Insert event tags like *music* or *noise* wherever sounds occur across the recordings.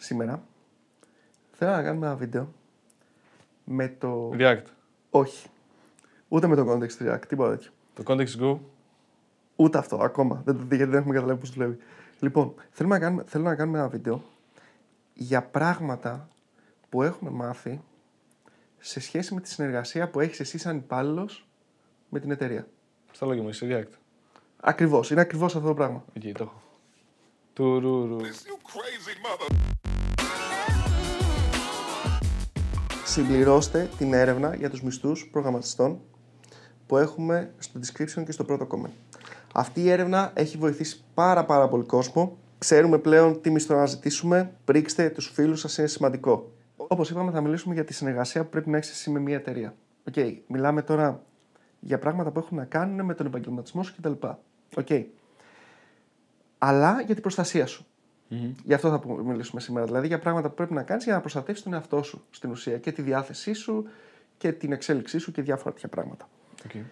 σήμερα θέλω να κάνουμε ένα βίντεο με το. React. Όχι. Ούτε με το context react, τίποτα τέτοιο. Το context go. Ούτε αυτό ακόμα. Δεν, γιατί δεν έχουμε καταλάβει πώς δουλεύει. Λοιπόν, θέλουμε να κάνουμε, θέλω να κάνουμε ένα βίντεο για πράγματα που έχουμε μάθει σε σχέση με τη συνεργασία που έχεις εσύ σαν υπάλληλος με την εταιρεία. Στα λόγια μου, είσαι React. Ακριβώς. Είναι ακριβώς αυτό το πράγμα. Εκεί το έχω. Τουρουρου. Συμπληρώστε την έρευνα για τους μισθούς προγραμματιστών που έχουμε στο description και στο πρώτο comment. Αυτή η έρευνα έχει βοηθήσει πάρα πάρα πολύ κόσμο. Ξέρουμε πλέον τι μισθό να ζητήσουμε. Πρήξτε τους φίλους σας, είναι σημαντικό. Όπως είπαμε θα μιλήσουμε για τη συνεργασία που πρέπει να έχεις εσύ με μια εταιρεία. Οκ, μιλάμε τώρα για πράγματα που έχουν να κάνουν με τον επαγγελματισμό σου κτλ. Οκ. Αλλά για την προστασία σου. Γι' αυτό θα που- μιλήσουμε σήμερα. Δηλαδή για πράγματα που πρέπει να κάνεις για να προστατεύσεις τον εαυτό σου στην ουσία και τη διάθεσή σου και την εξέλιξή σου και διάφορα τέτοια πράγματα. Okay.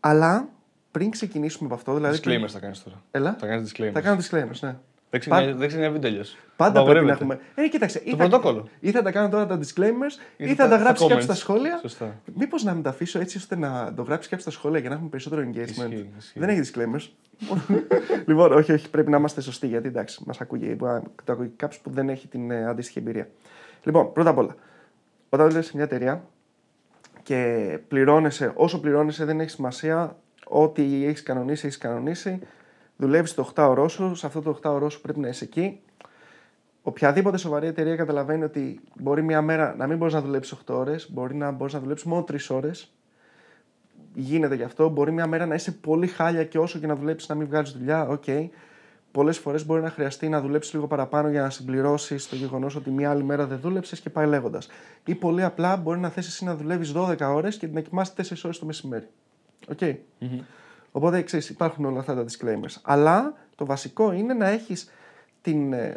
Αλλά πριν ξεκινήσουμε από αυτό, δηλαδή. Disclaimers θα κάνεις τώρα. Έλα. Θα κάνεις disclaimers. Θα κάνω disclaimers, ναι. Δεν ξεκινάει, δεν ξεκινάει βίντεο αλλιώς. Πάντα πρέπει να Απαγορεύεται. έχουμε. Ε, κοίταξε. ή Το θα- πρωτόκολλο. Ή θα τα κάνω τώρα τα disclaimers, ή, Ή θα τα- τα τα γράψεις κάποιο comments. στα σχόλια. Σωστά. Μήπως να μην τα αφήσω έτσι ώστε να το γράψεις κάποιο στα σχόλια για να έχουμε περισσότερο engagement. Ισχύει, ισχύει. Δεν έχει disclaimers. *laughs* λοιπόν, όχι, όχι, πρέπει να είμαστε σωστοί γιατί εντάξει, μας ακούγει, μπορεί να το ακούει κάποιος που δεν έχει την ε, αντίστοιχη εμπειρία. Λοιπόν, πρώτα απ' όλα, όταν δουλεύεις σε μια εταιρεία και πληρώνεσαι, όσο πληρώνεσαι δεν έχει σημασία, ό,τι έχεις κανονίσει, έχεις κανονίσει. Δουλεύεις το 8ωρό σου, σε αυτό το 8ωρό σου πρέπει να είσαι εκεί. Οποιαδήποτε σοβαρή εταιρεία καταλαβαίνει ότι μπορεί μια μέρα να μην μπορείς να δουλέψεις 8 ώρες, μπορεί να μπορείς να δουλέψεις μόνο 3 ώρες. Γίνεται γι' αυτό. Μπορεί μια μέρα να είσαι πολύ χάλια και όσο και να δουλέψεις να μην βγάλει δουλειά. OK. Okay. Πολλές φορές μπορεί να χρειαστεί να δουλέψεις λίγο παραπάνω για να συμπληρώσεις το γεγονός ότι μια άλλη μέρα δεν δούλεψες και πάει λέγοντας. Ή πολύ απλά μπορεί να θες εσύ να δουλεύεις 12 ώρες και να κοιμάσαι 4 ώρες το μεσημέρι. OK. Okay. Οπότε ξέρεις, υπάρχουν όλα αυτά τα disclaimers. Αλλά το βασικό είναι να έχεις την, ε,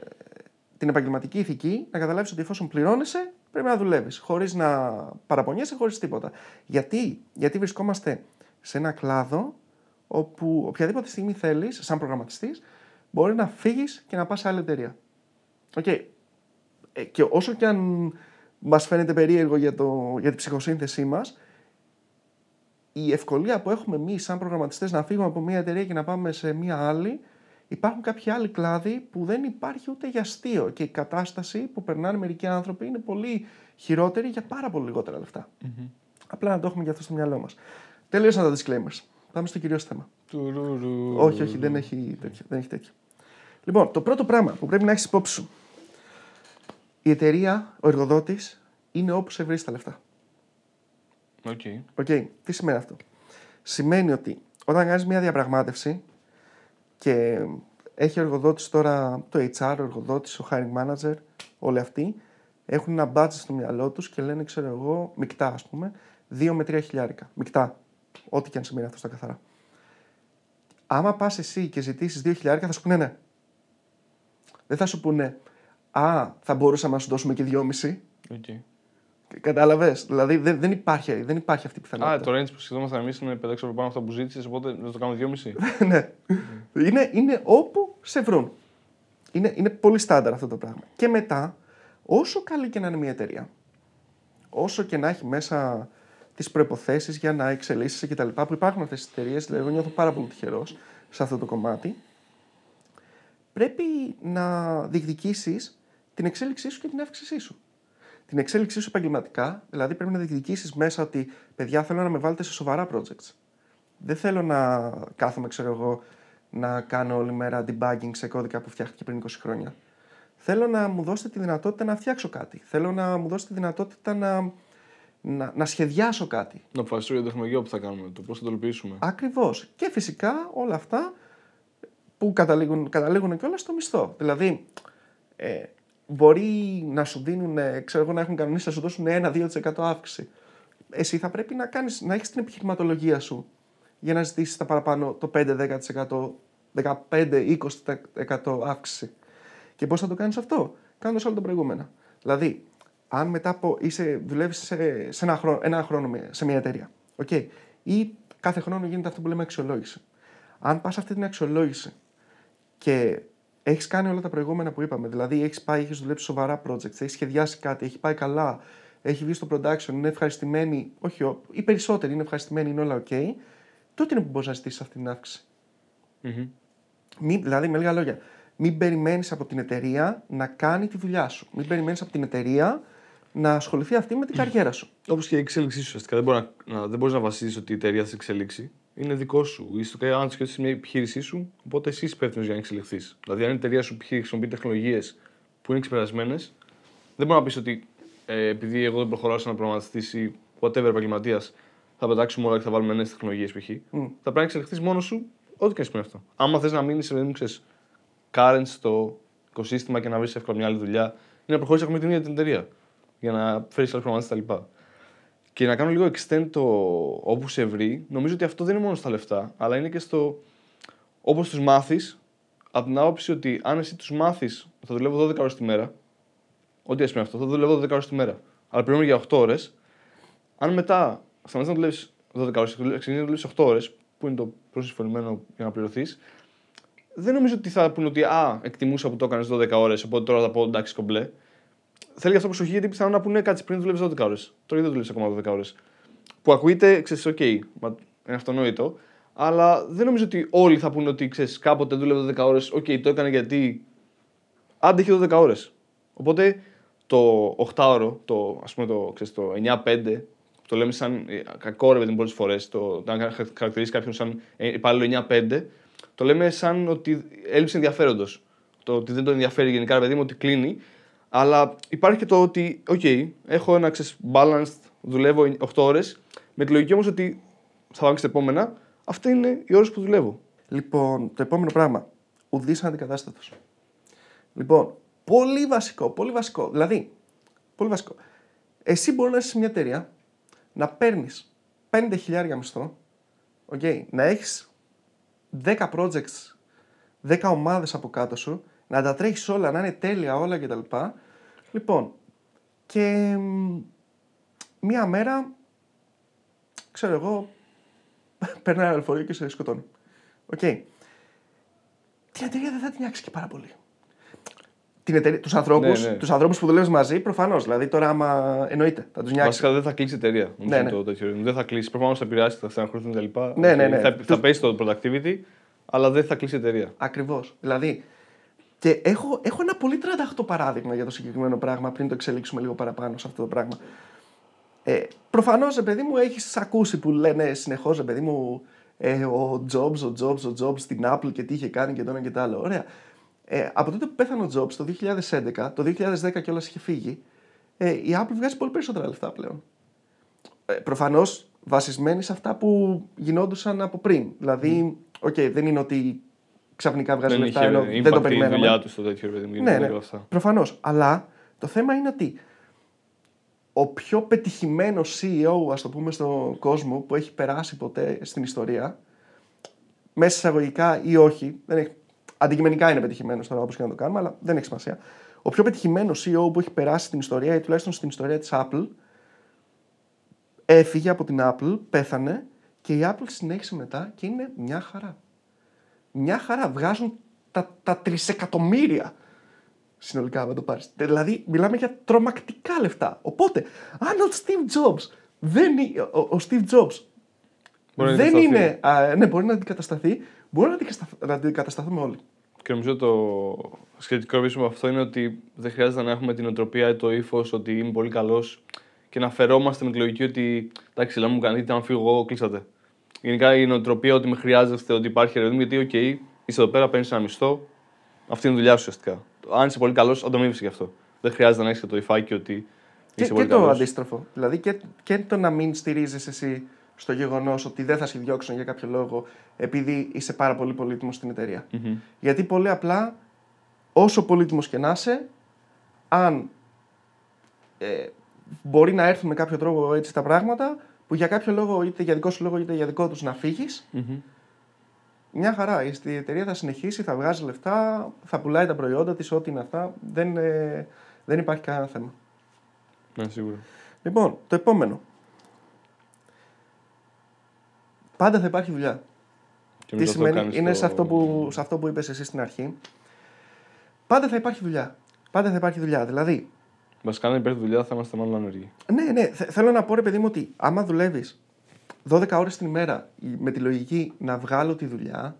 την επαγγελματική ηθική, να καταλάβεις ότι εφόσον πληρώνεσαι, πρέπει να δουλεύεις. Χωρίς να παραπονιέσαι, χωρίς τίποτα. Γιατί; Γιατί βρισκόμαστε σε ένα κλάδο όπου οποιαδήποτε στιγμή θέλεις, σαν προγραμματιστής, μπορεί να φύγεις και να πας σε άλλη εταιρεία. Οκ. Ε, και όσο και αν μας φαίνεται περίεργο για, το, για την ψυχοσύνθεσή μας, η ευκολία που έχουμε εμείς, σαν προγραμματιστές, να φύγουμε από μια εταιρεία και να πάμε σε μια άλλη, υπάρχουν κάποιοι άλλοι κλάδοι που δεν υπάρχει ούτε για αστείο. Και η κατάσταση που περνάνε μερικοί άνθρωποι είναι πολύ χειρότερη για πάρα πολύ λιγότερα λεφτά. Απλά να το έχουμε και αυτό στο μυαλό μας. Τελείωσαν τα disclaimers. Πάμε στο κυρίως θέμα. Τουρουρου. Όχι, όχι, δεν έχει, τέτοιο, δεν έχει τέτοιο. Λοιπόν, το πρώτο πράγμα που πρέπει να έχεις υπόψη σου. Η εταιρεία, ο εργοδότης, είναι όπου σε βρει τα λεφτά. OK. OK, τι σημαίνει αυτό; Σημαίνει ότι όταν κάνεις μια διαπραγμάτευση και έχει ο εργοδότης τώρα το HR, ο εργοδότης, ο hiring manager, όλοι αυτοί έχουν ένα budget στο μυαλό τους και λένε, ξέρω εγώ, μεικτά ας πούμε, 2 με 3 χιλιάρικα. Μεικτά. Ό,τι και αν σημαίνει αυτό στα καθαρά. Άμα πας εσύ και ζητήσεις 2 χιλιάρικα, θα σου πούνε ναι. Δεν θα σου πούνε, Α, θα μπορούσαμε να σου δώσουμε και 2,5. Οκ. Κατάλαβες; Δηλαδή δεν, δεν, υπάρχει, δεν υπάρχει αυτή η πιθανότητα. Α, το range που σκεφτόμαστε εμείς είναι 5 ευρώ πάνω από αυτό που ζήτησες, οπότε να το κάνουμε 2,5. *laughs* ναι. είναι, είναι όπου σε βρουν. Είναι, είναι πολύ στάνταρ αυτό το πράγμα. Και μετά, όσο καλή και να είναι μια εταιρεία, όσο και να έχει μέσα τις προποθέσει για να εξελίσσεσαι κτλ. που υπάρχουν αυτές τις εταιρείες, δηλαδή εγώ νιώθω πάρα πολύ τυχερός σε αυτό το κομμάτι, πρέπει να διεκδικήσεις την εξέλιξή σου και την αύξησή σου. Την εξέλιξή σου επαγγελματικά, δηλαδή πρέπει να διεκδικήσεις μέσα ότι παιδιά θέλω να με βάλετε σε σοβαρά projects. Δεν θέλω να κάθομαι, ξέρω εγώ, να κάνω όλη μέρα debugging σε κώδικα που φτιάχτηκε πριν 20 χρόνια. Θέλω να μου δώσετε τη δυνατότητα να φτιάξω κάτι. Θέλω να μου δώσετε τη δυνατότητα να, να, να σχεδιάσω κάτι. Να αποφασίσουμε για την τεχνολογία που θα κάνουμε, το πώς θα το υλοποιήσουμε. Ακριβώς. Και φυσικά όλα αυτά που καταλήγουν, καταλήγουν και όλα στο μισθό. Δηλαδή, ε, μπορεί να σου δίνουν, ε, ξέρω εγώ, να έχουν κανονίσει να σου δώσουν 1-2% αύξηση. Εσύ θα πρέπει να, κάνεις, να έχεις την επιχειρηματολογία σου για να ζητήσεις τα παραπάνω το 5-10%, 15-20% αύξηση. Και πώς θα το κάνεις αυτό, κάνοντας όλα τα προηγούμενα. Δηλαδή, αν μετά από είσαι, δουλεύεις σε, σε ένα, χρόνο, ένα χρόνο με- σε μια εταιρεία, okay, ή κάθε χρόνο γίνεται αυτό που λέμε αξιολόγηση. Αν πας αυτή την αξιολόγηση και έχεις κάνει όλα τα προηγούμενα που είπαμε. Δηλαδή, έχεις πάει, έχεις δουλέψει σοβαρά projects, έχεις σχεδιάσει κάτι, έχει πάει καλά, έχει βγει στο production, είναι ευχαριστημένοι, όχι, ο- οι περισσότεροι είναι ευχαριστημένοι, είναι όλα OK, τότε είναι που μπορείς να ζητήσεις αυτή την αύξηση. Μμμ. Μην, δηλαδή, με λίγα λόγια, μην περιμένεις από την εταιρεία να κάνει τη δουλειά σου. Μην περιμένεις από την εταιρεία να ασχοληθεί αυτή με την καριέρα σου. Όπως και η εξέλιξή σου ουσιαστικά. Δεν μπορεί να, να, δεν μπορείς να βασίζεις ότι η εταιρεία θα σε εξελίξει. Είναι δικό σου. Είσαι το αν σκέφτεσαι μια επιχείρησή σου, οπότε εσύ είσαι υπεύθυνος για να εξελιχθείς. Δηλαδή, αν η εταιρεία σου π.χ. χρησιμοποιεί τεχνολογίες που είναι ξεπερασμένες, δεν μπορεί να πεις ότι ε, επειδή εγώ δεν προχωράω σαν προγραμματιστή ή whatever επαγγελματίας, θα πετάξουμε όλα και θα βάλουμε νέες τεχνολογίες π.χ. Θα πρέπει να εξελιχθείς μόνος σου, ό,τι και να σημαίνει αυτό. Άμα θες να μείνεις, δεν ξέρεις, current στο οικοσύστημα και να βρεις εύκολα μια άλλη δουλειά, ή να προχωρήσεις με την ίδια την εταιρεία για να φέρεις άλλους προγραμματιστές κτλ. Και να κάνω λίγο extend το όπου σε βρει, νομίζω ότι αυτό δεν είναι μόνο στα λεφτά, αλλά είναι και στο όπως τους μάθεις, από την άποψη ότι αν εσύ τους μάθεις θα δουλεύω 12 ώρες τη μέρα, ό,τι ας πούμε αυτό, θα δουλεύω 12 ώρες τη μέρα, αλλά πληρώνω για 8 ώρες, αν μετά σταματήσεις να δουλεύεις 12 ώρες και ξεκινήσεις να δουλεύεις 8 ώρες, που είναι το προσυμφωνημένο για να πληρωθείς, δεν νομίζω ότι θα πούνε ότι Α, εκτιμούσα που το έκανες 12 ώρες, οπότε τώρα θα πω εντάξει κομπλέ. Θέλει γι' αυτό προσοχή γιατί πιθανόν να πούνε κάτσε πριν δουλεύει 12 ώρες. Τώρα γιατί δεν δουλεύει ακόμα 12 ώρες. Που ακούγεται, ξέρεις, οκ, μα είναι αυτονόητο. Αλλά δεν νομίζω ότι όλοι θα πούνε ότι ξέρεις, κάποτε δούλευε 12 ώρες. Οκ, το έκανε γιατί άντεχε 12 ώρες. Οπότε το 8ωρο, το, ας πούμε το, ξέρεις, το 9-5, το λέμε σαν ε, κακό ρε παιδί μου πολλές φορές, το, το αν χαρακτηρίζει κάποιον σαν ε, υπάλληλο 9-5, το λέμε σαν ότι έλλειψη ενδιαφέροντος. Το ότι δεν τον ενδιαφέρει γενικά ρε παιδί μου, ότι κλείνει. Αλλά υπάρχει και το ότι, οκ, έχω ένα ξέρεις, balanced, δουλεύω 8 ώρες, με τη λογική όμως ότι θα πάμε και στα επόμενα, αυτά είναι οι ώρες που δουλεύω. Λοιπόν, το επόμενο πράγμα. Ουδής αντικατάστατος. Λοιπόν, πολύ βασικό, πολύ βασικό. Δηλαδή, πολύ βασικό. Εσύ μπορείς να είσαι σε μια εταιρεία να παίρνεις 5 χιλιάρια μισθό, okay, να έχεις 10 projects, 10 ομάδες από κάτω σου, να τα τρέχεις όλα, να είναι τέλεια όλα κτλ. Λοιπόν, και μ, μία μέρα, ξέρω εγώ, *laughs* περνάει ένα λεωφορείο και σε σκοτώνει. Οκ. Την εταιρεία δεν θα την νοιάξει και πάρα πολύ. Την εταιρεία, τους ανθρώπους, Ναι, ναι. τους ανθρώπους που δουλεύεις μαζί, προφανώς. Δηλαδή τώρα άμα εννοείται, θα τους νοιάξει. Βασικά δεν θα κλείσει η εταιρεία. νομίζω Ναι, είναι ναι. Το τέτοιο. Δεν θα κλείσει. Προφανώς θα επηρεάσει, θα στεναχωρηθούν κτλ. Ναι, ναι, ναι. Θα, Τους- θα πέσει το productivity, αλλά δεν θα κλείσει η εταιρεία. Ακριβώς. Δηλαδή, και έχω, έχω ένα πολύ 38 παράδειγμα για το συγκεκριμένο πράγμα πριν το εξελίξουμε λίγο παραπάνω σε αυτό το πράγμα. Ε, Προφανώς, παιδί μου, έχεις ακούσει που λένε συνεχώς, παιδί μου, ε, ο Jobs, ο Jobs, ο Jobs στην Apple και τι είχε κάνει και το ένα και το άλλο. Ωραία. Ε, από τότε που πέθανε ο Jobs το 2011, το 2010 κιόλας είχε φύγει, ε, η Apple βγάζει πολύ περισσότερα λεφτά πλέον. Ε, Προφανώς βασισμένη σε αυτά που γινόντουσαν από πριν. Δηλαδή, οκ, δεν είναι ότι ξαφνικά βγάζει δεν λεφτά είχε ενώ impact δεν το η περιμέναμε. δουλειά του στο τέτοιο παιδί μου. Ναι, Ναι, ναι. όλα αυτά. Προφανώς. Αλλά το θέμα είναι ότι ο πιο πετυχημένο CEO, ας το πούμε, στον κόσμο που έχει περάσει ποτέ στην ιστορία, μέσα εισαγωγικά ή όχι, δεν έχει, αντικειμενικά είναι πετυχημένος τώρα όπως και να το κάνουμε, αλλά δεν έχει σημασία. Ο πιο πετυχημένο CEO που έχει περάσει στην ιστορία ή τουλάχιστον στην ιστορία της Apple, έφυγε από την Apple, πέθανε και η Apple συνέχισε μετά και είναι μια χαρά. Μια χαρά. Βγάζουν τα, τα τρισεκατομμύρια συνολικά, αν το πάρεις. Δηλαδή, μιλάμε για τρομακτικά λεφτά. Οπότε, αν ο Steve Jobs δεν είναι. Ο, ο Steve Jobs Μπορεί να δεν αντικατασταθεί. είναι. Α, ναι, μπορεί να αντικατασταθεί. Μπορεί να, αντικατασταθ- να αντικατασταθούμε όλοι. Και νομίζω το σχετικό πίσω με αυτό είναι ότι δεν χρειάζεται να έχουμε την οτροπία ή το ύφος ότι είμαι πολύ καλός και να φερόμαστε με τη λογική ότι εντάξει, να μου κάνετε, αν φύγω εγώ, κλείσατε. Γενικά η νοοτροπία ότι με χρειάζεστε, ότι υπάρχει ρε παιδί μου, γιατί, οκ, είσαι εδώ πέρα, παίρνεις ένα μισθό, αυτή είναι η δουλειά σου ουσιαστικά. Αν είσαι πολύ καλός, ανταμείβεσαι γι' αυτό. Δεν χρειάζεται να έχεις και το υφάκι ότι Και, είσαι και πολύ το καλός. αντίστροφο. Δηλαδή και, και το να μην στηρίζεσαι εσύ στο γεγονός ότι δεν θα σε διώξουν για κάποιο λόγο επειδή είσαι πάρα πολύ πολύτιμος στην εταιρεία. Γιατί πολύ απλά, όσο πολύτιμος και να είσαι, αν ε, μπορεί να έρθουν με κάποιο τρόπο έτσι τα πράγματα που για κάποιο λόγο, είτε για δικό σου λόγο είτε για δικό τους να φύγεις, μια χαρά. Η εταιρεία θα συνεχίσει, θα βγάζει λεφτά, θα πουλάει τα προϊόντα της, ό,τι είναι αυτά. Δεν, ε, δεν υπάρχει κανένα θέμα. Ναι, σίγουρα. Λοιπόν, το επόμενο. Πάντα θα υπάρχει δουλειά. Και Τι μετά αυτό σημαίνει, κάνεις είναι το- σε αυτό που, σε αυτό που είπες εσύ στην αρχή. πάντα θα υπάρχει δουλειά. Πάντα θα υπάρχει δουλειά. Δηλαδή, Βασικά, αν υπάρχει δουλειά, θα είμαστε μάλλον άνεργοι. ναι, ναι, θε- θέλω να πω ρε παιδί μου ότι άμα δουλεύεις 12 ώρες την ημέρα με τη λογική να βγάλω τη δουλειά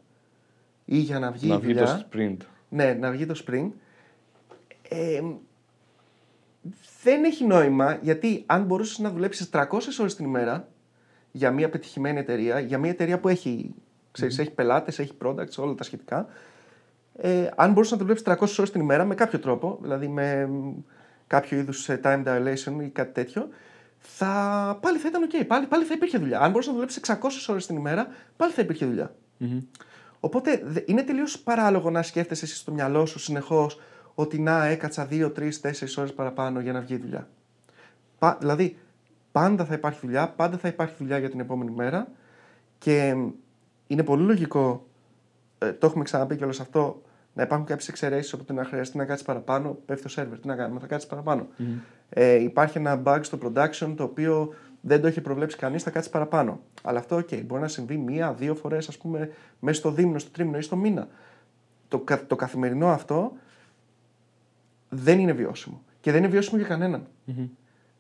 ή για να βγει να η βγει δουλειά. το sprint. Ναι, να βγει το spring. Ε, δεν έχει νόημα γιατί αν μπορούσες να δουλέψεις 300 ώρες την ημέρα για μια πετυχημένη εταιρεία, για μια εταιρεία που έχει, ξέρεις, έχει πελάτες, έχει products, όλα τα σχετικά. Ε, αν μπορούσες να δουλέψεις 300 ώρες την ημέρα με κάποιο τρόπο, δηλαδή με μ, κάποιο είδους time dilation ή κάτι τέτοιο, θα, πάλι θα ήταν OK. Πάλι, πάλι θα υπήρχε δουλειά. Αν μπορούσες να δουλέψεις 600 ώρες την ημέρα, πάλι θα υπήρχε δουλειά. Οπότε δε- είναι τελείως παράλογο να σκέφτεσαι εσύ στο μυαλό σου συνεχώς ότι να έκατσα 2, 3, 4 ώρες παραπάνω για να βγει η δουλειά. Πα, δηλαδή, πάντα θα υπάρχει δουλειά, πάντα θα υπάρχει δουλειά για την επόμενη μέρα και μ, είναι πολύ λογικό, ε, το έχουμε ξαναπεί κιόλας αυτό, να υπάρχουν κάποιες εξαιρέσεις όπου να χρειαστεί να κάτσεις παραπάνω, πέφτει το σερβερ. Τι να κάνουμε, θα κάτσεις παραπάνω. Ε, υπάρχει ένα bug στο production το οποίο δεν το έχει προβλέψει κανείς, θα κάτσεις παραπάνω. Αλλά αυτό, OK, μπορεί να συμβεί μία-δύο φορές, ας πούμε, μέσα στο δίμηνο, στο τρίμηνο ή στο μήνα. Το, κα- το καθημερινό αυτό δεν είναι βιώσιμο. Και δεν είναι βιώσιμο για κανέναν.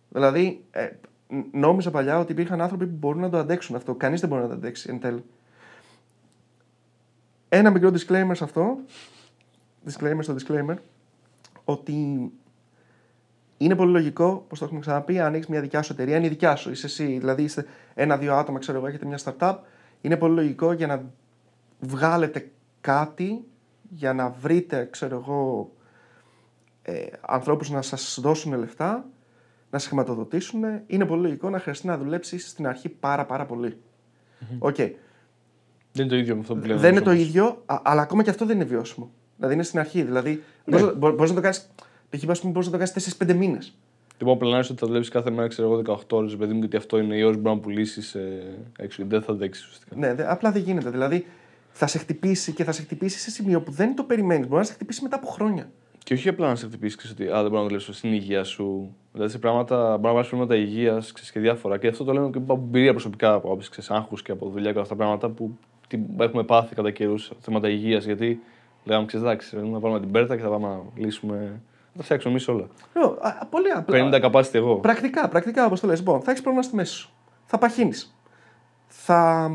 Δηλαδή, ε, ν- νόμιζα παλιά ότι υπήρχαν άνθρωποι που μπορούν να το αντέξουν αυτό. Κανείς δεν μπορεί να το αντέξει εν τέλει. Ένα μικρό disclaimer σε αυτό. Disclaimer στο disclaimer. Ότι είναι πολύ λογικό, πώ το έχουμε ξαναπεί, αν έχεις μια δικιά σου εταιρεία, είναι η δικιά σου. Είσαι εσύ, δηλαδή είστε ένα-δύο άτομα, ξέρω εγώ, έχετε μια startup. Είναι πολύ λογικό για να βγάλετε κάτι, για να βρείτε, ξέρω εγώ, ε, ανθρώπους να σας δώσουν λεφτά, να σε χρηματοδοτήσουν. Είναι πολύ λογικό να χρειαστεί να δουλέψεις στην αρχή πάρα πάρα πολύ. Οκ. Δεν είναι το ίδιο με αυτό που λέμε. Δεν είναι το όμως. ίδιο, α- αλλά ακόμα και αυτό δεν είναι βιώσιμο. Δηλαδή είναι στην αρχή. Δηλαδή Ναι. μπορείς, να- μπορείς να το κάνεις, π.χ. ας πούμε, μπορείς να το κάνεις 4-5 μήνες. Λοιπόν, πλανάρεις ότι θα δουλεύει κάθε μέρα, ξέρω εγώ, 18 ώρες, παιδί μου, γιατί αυτό είναι οι ώρες που μπορεί να πουλήσεις ε, έξω. Γιατί δεν θα αντέξεις ουσιαστικά. Ναι, δε- απλά δεν γίνεται. Δηλαδή θα σε χτυπήσει και θα σε χτυπήσει σε σημείο που δεν το περιμένεις. Μπορεί να σε χτυπήσει μετά από χρόνια. Και όχι απλά να σε χτυπήσει ξέρεις, ότι α, δεν μπορεί να δουλέψει στην υγεία σου. Δηλαδή σε πράγματα, μπορεί να βάλεις πράγματα υγείας και διάφορα. Και αυτό το λέω και από εμπειρία προσωπικά από άποψη άγχους και από δουλειά και αυτά τα πράγματα που τι έχουμε πάθει κατά καιρούς θέματα υγείας. Γιατί λέγαμε, ξέρεις, εντάξει, να βάλουμε την πέρτα και θα πάμε να λύσουμε. Θα τα φτιάξουμε εμείς όλα. Ναι, α, α, πολύ απλά. 50 capacity εγώ. Πρακτικά, πρακτικά όπως το λες. Λοιπόν, θα έχεις πρόβλημα στη μέση σου. Θα παχύνεις. Θα.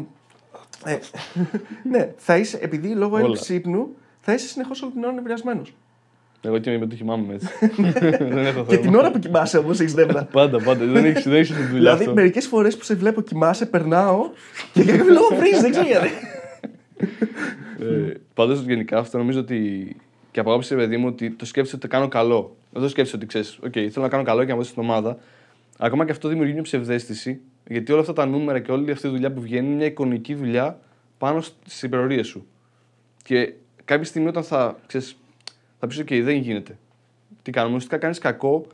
Ε, *laughs* ναι, θα είσαι, επειδή λόγω Όλα. έλλειψης ύπνου, θα είσαι συνεχώς όλη την ώρα νευριασμένος. Εγώ και με το κοιμάμαι έτσι. *laughs* δεν έχω Και θέμα. την ώρα που κοιμάσαι όμως έχεις νεύρα. *laughs* Πάντα, πάντα. δεν έχει δεν έχεις τη δουλειά δηλαδή, αυτό. μερικές φορές που σε βλέπω κοιμάσαι, περνάω και για κάποιο λόγο βρίζεις, δεν ξέρω γιατί. Ε, Πάντως γενικά αυτό νομίζω ότι και από άποψη παιδί μου ότι το σκέφτεσαι ότι το κάνω καλό. Δεν το σκέφτεσαι ότι ξέρεις, OK, θέλω να κάνω καλό και να δώσω στην ομάδα. Ακόμα και αυτό δημιουργεί μια ψευδέστηση γιατί όλα αυτά τα νούμερα και όλη αυτή η δουλειά που βγαίνει είναι μια εικονική δουλειά πάνω στις υπερορίες σου. Και κάποια στιγμή όταν θα, ξέρεις, θα πεις: OK, δεν γίνεται. Τι κάνουμε, ουσιαστικά κάνεις κακό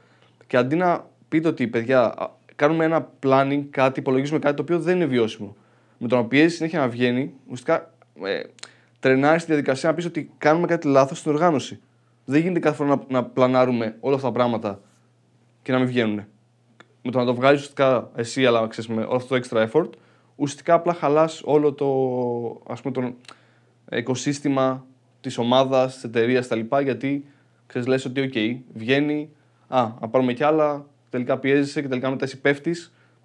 και αντί να πείτε ότι παιδιά, α, κάνουμε ένα planning, κάτι, υπολογίζουμε κάτι το οποίο δεν είναι βιώσιμο. Με το να πιέζει συνέχεια να βγαίνει, ουσιαστικά ε, τρενάρεις τη διαδικασία να πεις ότι κάνουμε κάτι λάθος στην οργάνωση. Δεν γίνεται κάθε φορά να, να πλανάρουμε όλα αυτά τα πράγματα και να μην βγαίνουν. Με το να το βγάλει ουσιαστικά εσύ, αλλά ξέρεις, με όλο αυτό το extra effort, ουσιαστικά απλά χαλάς όλο το, ας πούμε, το οικοσύστημα της ομάδας, της εταιρείας κτλ. Γιατί ξέρεις, λες ότι, OK, βγαίνει, α, να πάρουμε κι άλλα, τελικά πιέζεσαι και τελικά μετά εσύ πέφτει,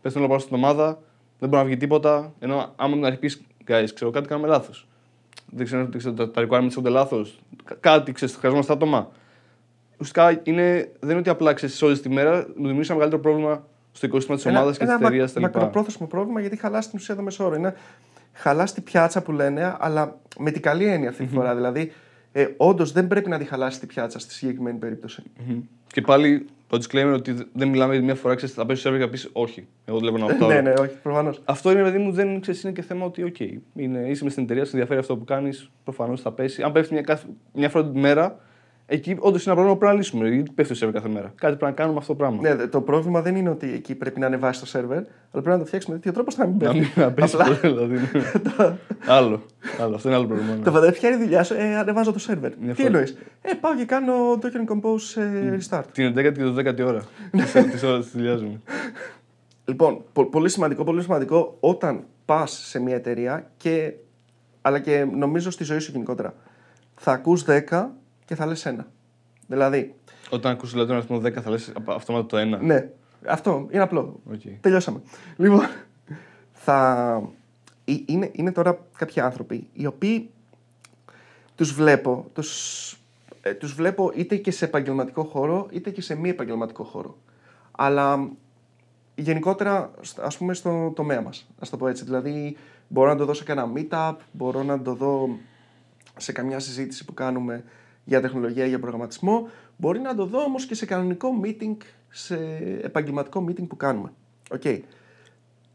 πέφτει όλα πάνω στην ομάδα, δεν μπορεί να βγει τίποτα. Ενώ άμα την αρχή πει, guys, ξέρω κάτι, κάνουμε λάθος. Δεν ξέρω, δεν ξέρω τα, τα requirements είναι λάθος. Κάτι, ξέρεις, χρειαζόμαστε άτομα. Ουσιαστικά είναι, δεν είναι ότι απλά ξέρεις όλη τη μέρα, μου δημιουργήσει ένα μεγαλύτερο πρόβλημα στο οικοσύστημα της ομάδας και της ένα εταιρείας μα- μακροπρόθεσμο πρόβλημα γιατί χαλάς την ουσία το μεσόωρο. Είναι χαλάς τη πιάτσα που λένε, αλλά με την καλή έννοια αυτή τη φορά. Δηλαδή, ε, όντως δεν πρέπει να τη χαλάσει τη πιάτσα στη συγκεκριμένη περίπτωση. Και πάλι το disclaimer ότι δεν μιλάμε για μια φορά, ξέρεις, θα πέσει server και θα πεις όχι. Εγώ δουλεύω ένα 8 ναι, ναι, όχι, προφανώς. Αυτό είναι, παιδί μου, δεν ξέρεις, είναι και θέμα ότι, OK, είναι, είσαι μες στην εταιρεία, σε ενδιαφέρει αυτό που κάνεις, προφανώς θα πέσει. Αν πέφτει μια, κάθε- μια φορά την μέρα, εκεί όντως είναι ένα πρόβλημα που πρέπει να λύσουμε. Γιατί πέφτει το server κάθε μέρα. Κάτι πρέπει να κάνουμε αυτό το πράγμα. Ναι, δε- το πρόβλημα δεν είναι ότι εκεί πρέπει να ανεβάσει το σερβερ, αλλά πρέπει να το φτιάξει με τέτοιο τρόπο ώστε να μην Να πέφτει. μην να πέσει Απλά- αυτό, δηλαδή. ναι. *laughs* άλλο, άλλο. Αυτό είναι άλλο πρόβλημα. ναι. Το φαντάζεσαι ποια είναι η δουλειά σου, ε, ανεβάζω το σερβερ. Μια Τι φορά. εννοείς; Ε, πάω και κάνω Docker Compose ε, restart. Την 11η και το 10η ώρα. Τις ώρα της δουλειάς μου. Λοιπόν, πο- πολύ σημαντικό, πολύ σημαντικό όταν πας σε μια εταιρεία και, αλλά και νομίζω στη ζωή σου γενικότερα. Θα ακούς 10 και θα λες ένα. Δηλαδή, Όταν ακούσει δηλαδή, τον αριθμό 10 θα λες απ- αυτόματα το 1. ναι, αυτό είναι απλό. Οκ. Τελειώσαμε. Λοιπόν, θα... ε- είναι, είναι τώρα κάποιοι άνθρωποι οι οποίοι τους βλέπω, τους, ε, τους βλέπω είτε και σε επαγγελματικό χώρο είτε και σε μη επαγγελματικό χώρο. Αλλά γενικότερα σ- ας πούμε στο τομέα μας, ας το πω έτσι. Δηλαδή μπορώ να το δω σε κανένα meetup, μπορώ να το δω σε καμιά συζήτηση που κάνουμε για τεχνολογία, για προγραμματισμό. Μπορεί να το δω όμως και σε κανονικό meeting, σε επαγγελματικό meeting που κάνουμε. Οκ.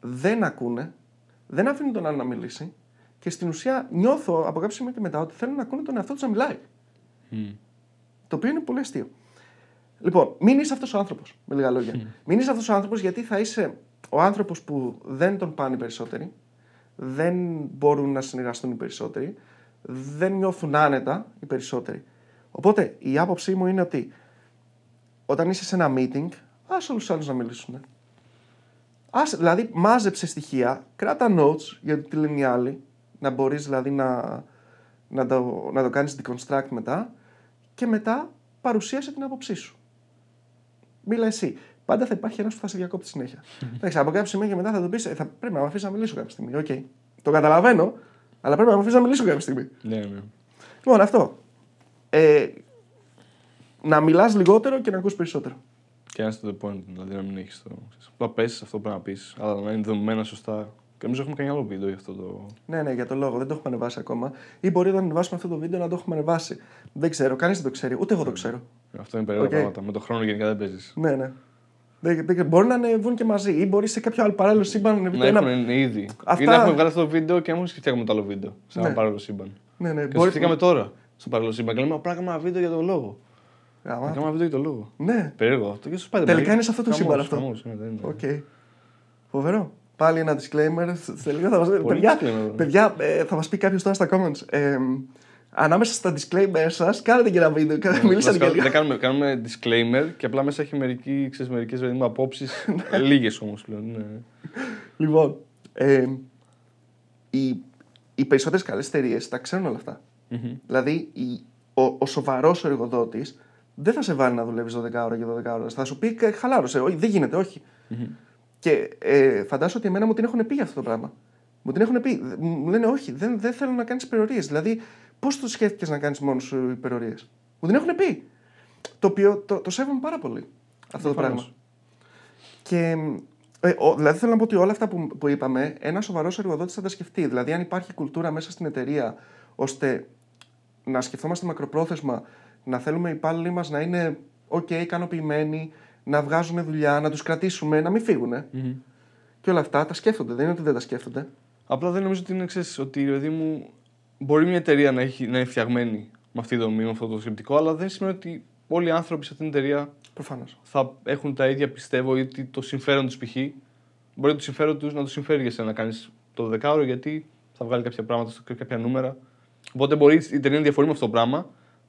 Δεν ακούνε, δεν αφήνουν τον άλλο να μιλήσει και στην ουσία νιώθω από κάποιο σημείο και μετά ότι θέλουν να ακούνε τον εαυτό τους να μιλάει. Μμ. Το οποίο είναι πολύ αστείο. Λοιπόν, μην είσαι αυτός ο άνθρωπος, με λίγα λόγια. Μην είσαι αυτός ο άνθρωπος γιατί θα είσαι ο άνθρωπος που δεν τον πάνε οι περισσότεροι, δεν μπορούν να συνεργαστούν οι περισσότεροι, δεν νιώθουν άνετα οι περισσότεροι. Οπότε η άποψή μου είναι ότι όταν είσαι σε ένα meeting, άσε όλους τους άλλους να μιλήσουν. Άσε, δηλαδή, μάζεψε στοιχεία, κράτα notes για το τι λένε οι άλλοι, να μπορείς δηλαδή να, να το, να το κάνεις deconstruct μετά και μετά παρουσίασε την άποψή σου. Μίλα εσύ. Πάντα θα υπάρχει ένας που θα σε διακόπτει συνέχεια. Εντάξει, από κάποιο σημείο και μετά θα το πεις: θα πρέπει να με αφήσεις να μιλήσω κάποια στιγμή. Οκ. Το καταλαβαίνω, αλλά πρέπει να με αφήσεις να μιλήσω κάποια στιγμή. Ναι, ναι. Λοιπόν, αυτό. Ε, να μιλάς λιγότερο και να ακούς περισσότερο. Και ένα to the point, δηλαδή να μην έχεις το. Απλά πε αυτό που πρέπει να πεις, αλλά να είναι δομημένα σωστά. Και νομίζω έχουμε κάνει άλλο βίντεο για αυτό το. Ναι, ναι, για το λόγο. Δεν το έχουμε ανεβάσει ακόμα. Ή μπορεί όταν ανεβάσουμε αυτό το βίντεο να το έχουμε ανεβάσει. Δεν ξέρω, κανείς δεν το ξέρει. Ούτε εγώ το ξέρω. Αυτό είναι περίεργα Οκ. πράγματα. Με το χρόνο γενικά δεν παίζεις. Ναι, ναι. Δεν, δεν, μπορεί να ανεβούν και μαζί. Ή μπορεί σε κάποιο άλλο παράλληλο σύμπαν να ανεβεί Να το ένα. έχουν ήδη. Αυτά- Ή να έχουμε βγάλει αυτό το βίντεο και να σκεφτήκαμε το άλλο βίντεο. Σε ένα Ναι. παράλληλο σύμπαν. Ναι, ναι. Και Μπορεί... σκεφτήκαμε τώρα στο παράλληλο σύμπαν. Και λέμε απλά κάνουμε ένα βίντεο για τον λόγο. Γαμά. Να κάνουμε ένα βίντεο για τον λόγο. Ναι, Περίεργο αυτό. Και σου πάει Τελικά είναι σε αυτό το σύμπαν αυτό. ναι, δεν είναι. οκ. Φοβερό. Πάλι ένα disclaimer. Σε λίγο θα μας... Πολύ παιδιά, disclaimer. παιδιά ε, θα μας πει κάποιος τώρα στα comments. Ε, ανάμεσα στα disclaimer σας, κάνετε και ένα βίντεο. Κάντε- Μιλήσατε και Βασικά, λίγο. δεν κάνουμε, κάνουμε disclaimer και απλά μέσα έχει μερικοί, ξέρεις, μερικές παιδί μου απόψεις, *laughs* λίγες όμως πλέον. Ναι. Λοιπόν, ε, οι, οι περισσότερες καλές εταιρείες τα ξέρουν όλα αυτά. Μμμ. Δηλαδή, η, ο, ο σοβαρός εργοδότης δεν θα σε βάλει να δουλεύεις 12 ώρα και 12 ώρα. Θα σου πει «Κα- χαλάρωσε. Όχι, δεν γίνεται, όχι. Και ε, φαντάζομαι ότι εμένα μου την έχουν πει για αυτό το πράγμα. Μου την έχουν πει. Μου λένε όχι, δεν, δεν θέλω να κάνεις υπερορίες. Δηλαδή, πώς το σκέφτηκες να κάνεις μόνος σου υπερορίες; Μου την έχουν πει. Το οποίο το, το σέβομαι πάρα πολύ αυτό το Προφανώς. πράγμα. Και ε, ο, δηλαδή θέλω να πω ότι όλα αυτά που, που είπαμε, ένα σοβαρός εργοδότης θα τα σκεφτεί. Δηλαδή, αν υπάρχει κουλτούρα μέσα στην εταιρεία ώστε να σκεφτόμαστε μακροπρόθεσμα, να θέλουμε οι υπάλληλοι μας να είναι OK, ικανοποιημένοι, να βγάζουν δουλειά, να τους κρατήσουμε, να μην φύγουν. Μμμ. Και όλα αυτά τα σκέφτονται. Δεν είναι ότι δεν τα σκέφτονται. Απλά δεν νομίζω ότι είναι ξέρεις, ότι παιδί μου, μπορεί μια εταιρεία να, έχει, να είναι φτιαγμένη με αυτή τη δομή, με αυτό το σκεπτικό, αλλά δεν σημαίνει ότι όλοι οι άνθρωποι σε αυτήν την εταιρεία Προφανώς. θα έχουν τα ίδια πιστεύω ή ότι το συμφέρον τους π.χ. Μπορεί το συμφέρον τους να τους συμφέρει για σένα να κάνεις το δεκάωρο γιατί θα βγάλει κάποια πράγματα, στο- κάποια νούμερα. Οπότε μπορεί η εταιρεία να διαφορεί με αυτό το πράγμα,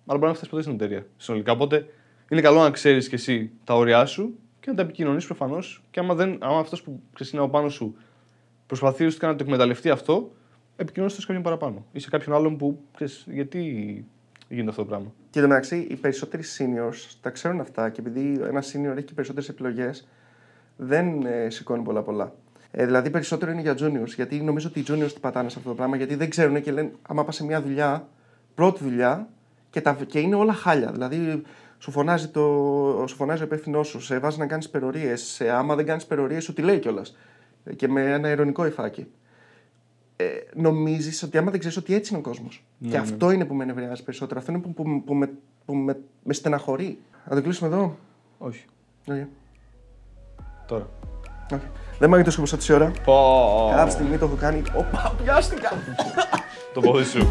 αλλά μπορεί να φτάσεις ποτέ στην εταιρεία συνολικά. Οπότε είναι καλό να ξέρεις κι εσύ τα όρια σου και να τα επικοινωνείς προφανώς. Και άμα, δεν, άμα αυτός που ξέρεις είναι από πάνω σου προσπαθεί ουσιαστικά να το εκμεταλλευτεί αυτό, επικοινωνείς σε κάποιον παραπάνω. Ή σε κάποιον άλλον που ξέρεις γιατί γίνεται αυτό το πράγμα. Και εν τω μεταξύ, οι περισσότεροι seniors τα ξέρουν αυτά και επειδή ένα senior έχει και περισσότερες επιλογές, δεν ε, σηκώνει πολλά πολλά. Ε, δηλαδή, περισσότερο είναι για juniors. Γιατί νομίζω ότι οι juniors τι πατάνε σε αυτό το πράγμα, γιατί δεν ξέρουν και λένε, άμα πας σε μια δουλειά, πρώτη δουλειά, και, τα, και είναι όλα χάλια. Δηλαδή, σου φωνάζει, το, σου φωνάζει ο υπεύθυνός σου, σε βάζει να κάνεις υπερορίε. Άμα δεν κάνεις υπερορίε, σου τη λέει κιόλας. Και με ένα ειρωνικό υφάκι. Ε, Νομίζεις ότι άμα δεν ξέρεις ότι έτσι είναι ο κόσμος. Ναι, και ναι. αυτό είναι που με νευριάζει περισσότερο. Αυτό είναι που, που, που, με, που με, με στεναχωρεί. Να το κλείσουμε εδώ; Όχι. Okay. Τώρα. Okay. Δεν μάγει το σκοπό τόση ώρα. Πω. Κάποια στιγμή το έχω κάνει. Οπα, πιάστηκα! Το πόδι σου.